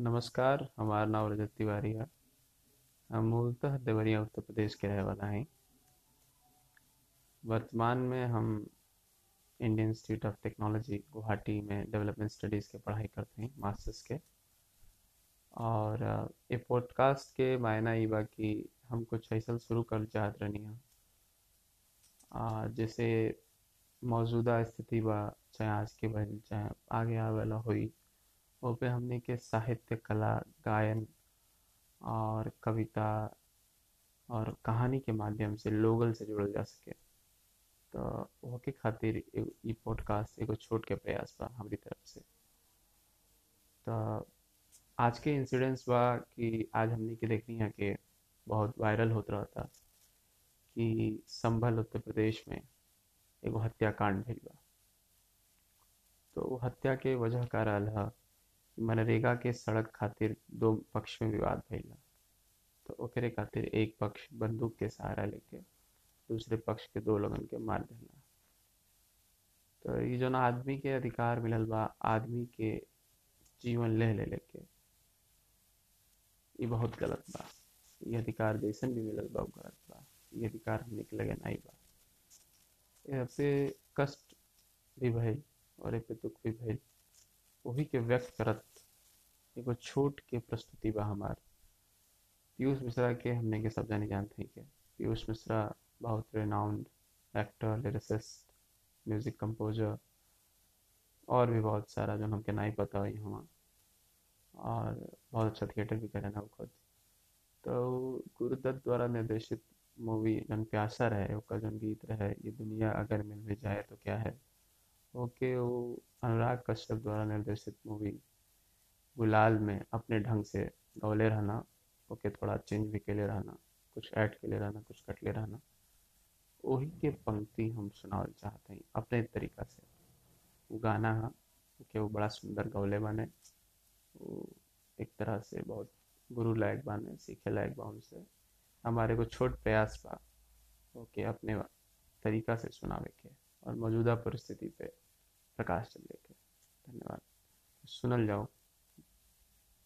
नमस्कार, हमारा नाम रजत तिवारी है। हम मूलतः देवरिया, उत्तर प्रदेश के रहने वाला हैं। वर्तमान में हम Indian Institute of Technology Guwahati में डेवलपमेंट स्टडीज़ के पढ़ाई करते हैं मास्टर्स के। और ये पॉडकास्ट के मायना ये बा कि हम कुछ ऐसा शुरू कर चाहत रहनी है। जैसे मौजूदा स्थिति बा चाहे आज के भइल चाहे आगे आवे वाला हुई वो पे हमने के साहित्य, कला, गायन और कविता और कहानी के माध्यम से लोगल से जुड़ल जा सके। तो वो के खातिर ये पॉडकास्ट एगो छोट के प्रयास बा हमारी तरफ़ से। तो आज के इंसिडेंट्स बा कि आज हमने के देखनी है कि बहुत वायरल होता रहा था कि संभल उत्तर प्रदेश में एगो हत्याकांड भइल बा। तो हत्या के वजह का रहा मनरेगा के सड़क खातिर दो पक्ष में विवाद भइला तो ओकरे खातिर एक पक्ष बंदूक के सहारा लेके, दूसरे पक्ष के दो लोगन के मार देला। तो ये जो ना आदमी के अधिकार मिलल बा, आदमी के जीवन ले ले लेके ये बहुत गलत बा। ये अधिकार जैसन भी मिलल बा गलत बा। ये अधिकार हमने के लगे नहीं बा। ये पे कष्ट भी भइल और ए पे दुख भी भइल। वही के व्यक्त करत एगो छोट के प्रस्तुति बा हमार। पीयूष मिश्रा के हमने के सब जाने जानते हैं कि पीयूष मिश्रा, बहुत renowned actor lyricist music composer और भी बहुत सारा जो हमके नहीं पता हुई हुआ और बहुत अच्छा थिएटर भी करे ना खुद। तो गुरुदत्त द्वारा निर्देशित मूवी जन प्यासा रहे उसका जन गीत रहे, ये दुनिया अगर मिल भी जाए तो क्या है? ओके वो अनुराग कश्यप द्वारा निर्देशित मूवी गुलाल में अपने ढंग से गौले रहना, ओके, थोड़ा चेंज भी के लिए रहना, कुछ ऐड के लिए रहना, कुछ कट ले रहना, वही के पंक्ति हम सुनावल चाहते हैं, अपने तरीका से। वो गाना है कि वो बड़ा सुंदर गौले बने, वो एक तरह से बहुत गुरु लायक बने, सीखे लायक बा उनसे। हमारे को छोट प्रयास बा ओके, अपने तरीका से सुनावे के और मौजूदा परिस्थिति पे प्रकाश चले के। धन्यवाद। सुनल जाओ।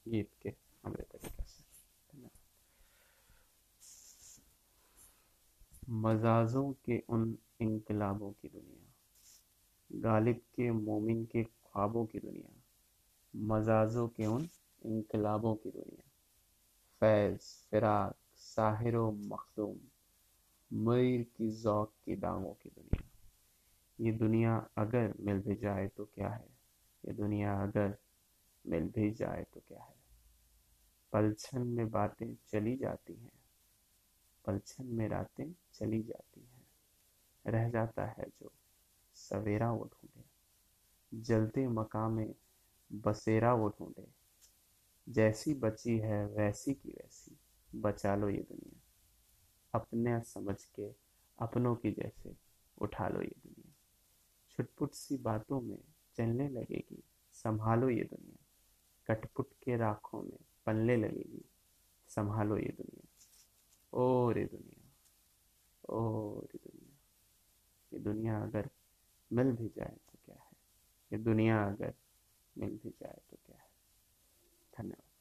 गीत के हमारे तरीके मजाजों के उन इनकलाबों की दुनिया गालिब के मोमिन के ख्वाबों की दुनिया मजाजों के उन इनकलाबों की दुनिया फैज़ फिराक साहिर मखदूम मयर की जौक की दामों की दुनिया ये दुनिया अगर मिल भी जाए तो क्या है ये दुनिया अगर मिल भी जाए तो क्या है? पलछन में बातें चली जाती हैं। पलछन में रातें चली जाती हैं। रह जाता है जो सवेरा वो ढूंढे। जलते मकाम में बसेरा वो ढूंढे। जैसी बची है वैसी की वैसी। बचा लो ये दुनिया। अपने समझ के अपनों की जैसे उठा लो ये दुनिया। छुटपुट सी बातों में चलने लगेगी। संभालो ये दुनिया। कटपुट के राखों में पलने लगेगी। संभालो ये दुनिया। ओ रे दुनिया। ओ रे दुनिया। ये दुनिया अगर मिल भी जाए तो क्या है? ये दुनिया अगर मिल भी जाए तो क्या है? धन्यवाद।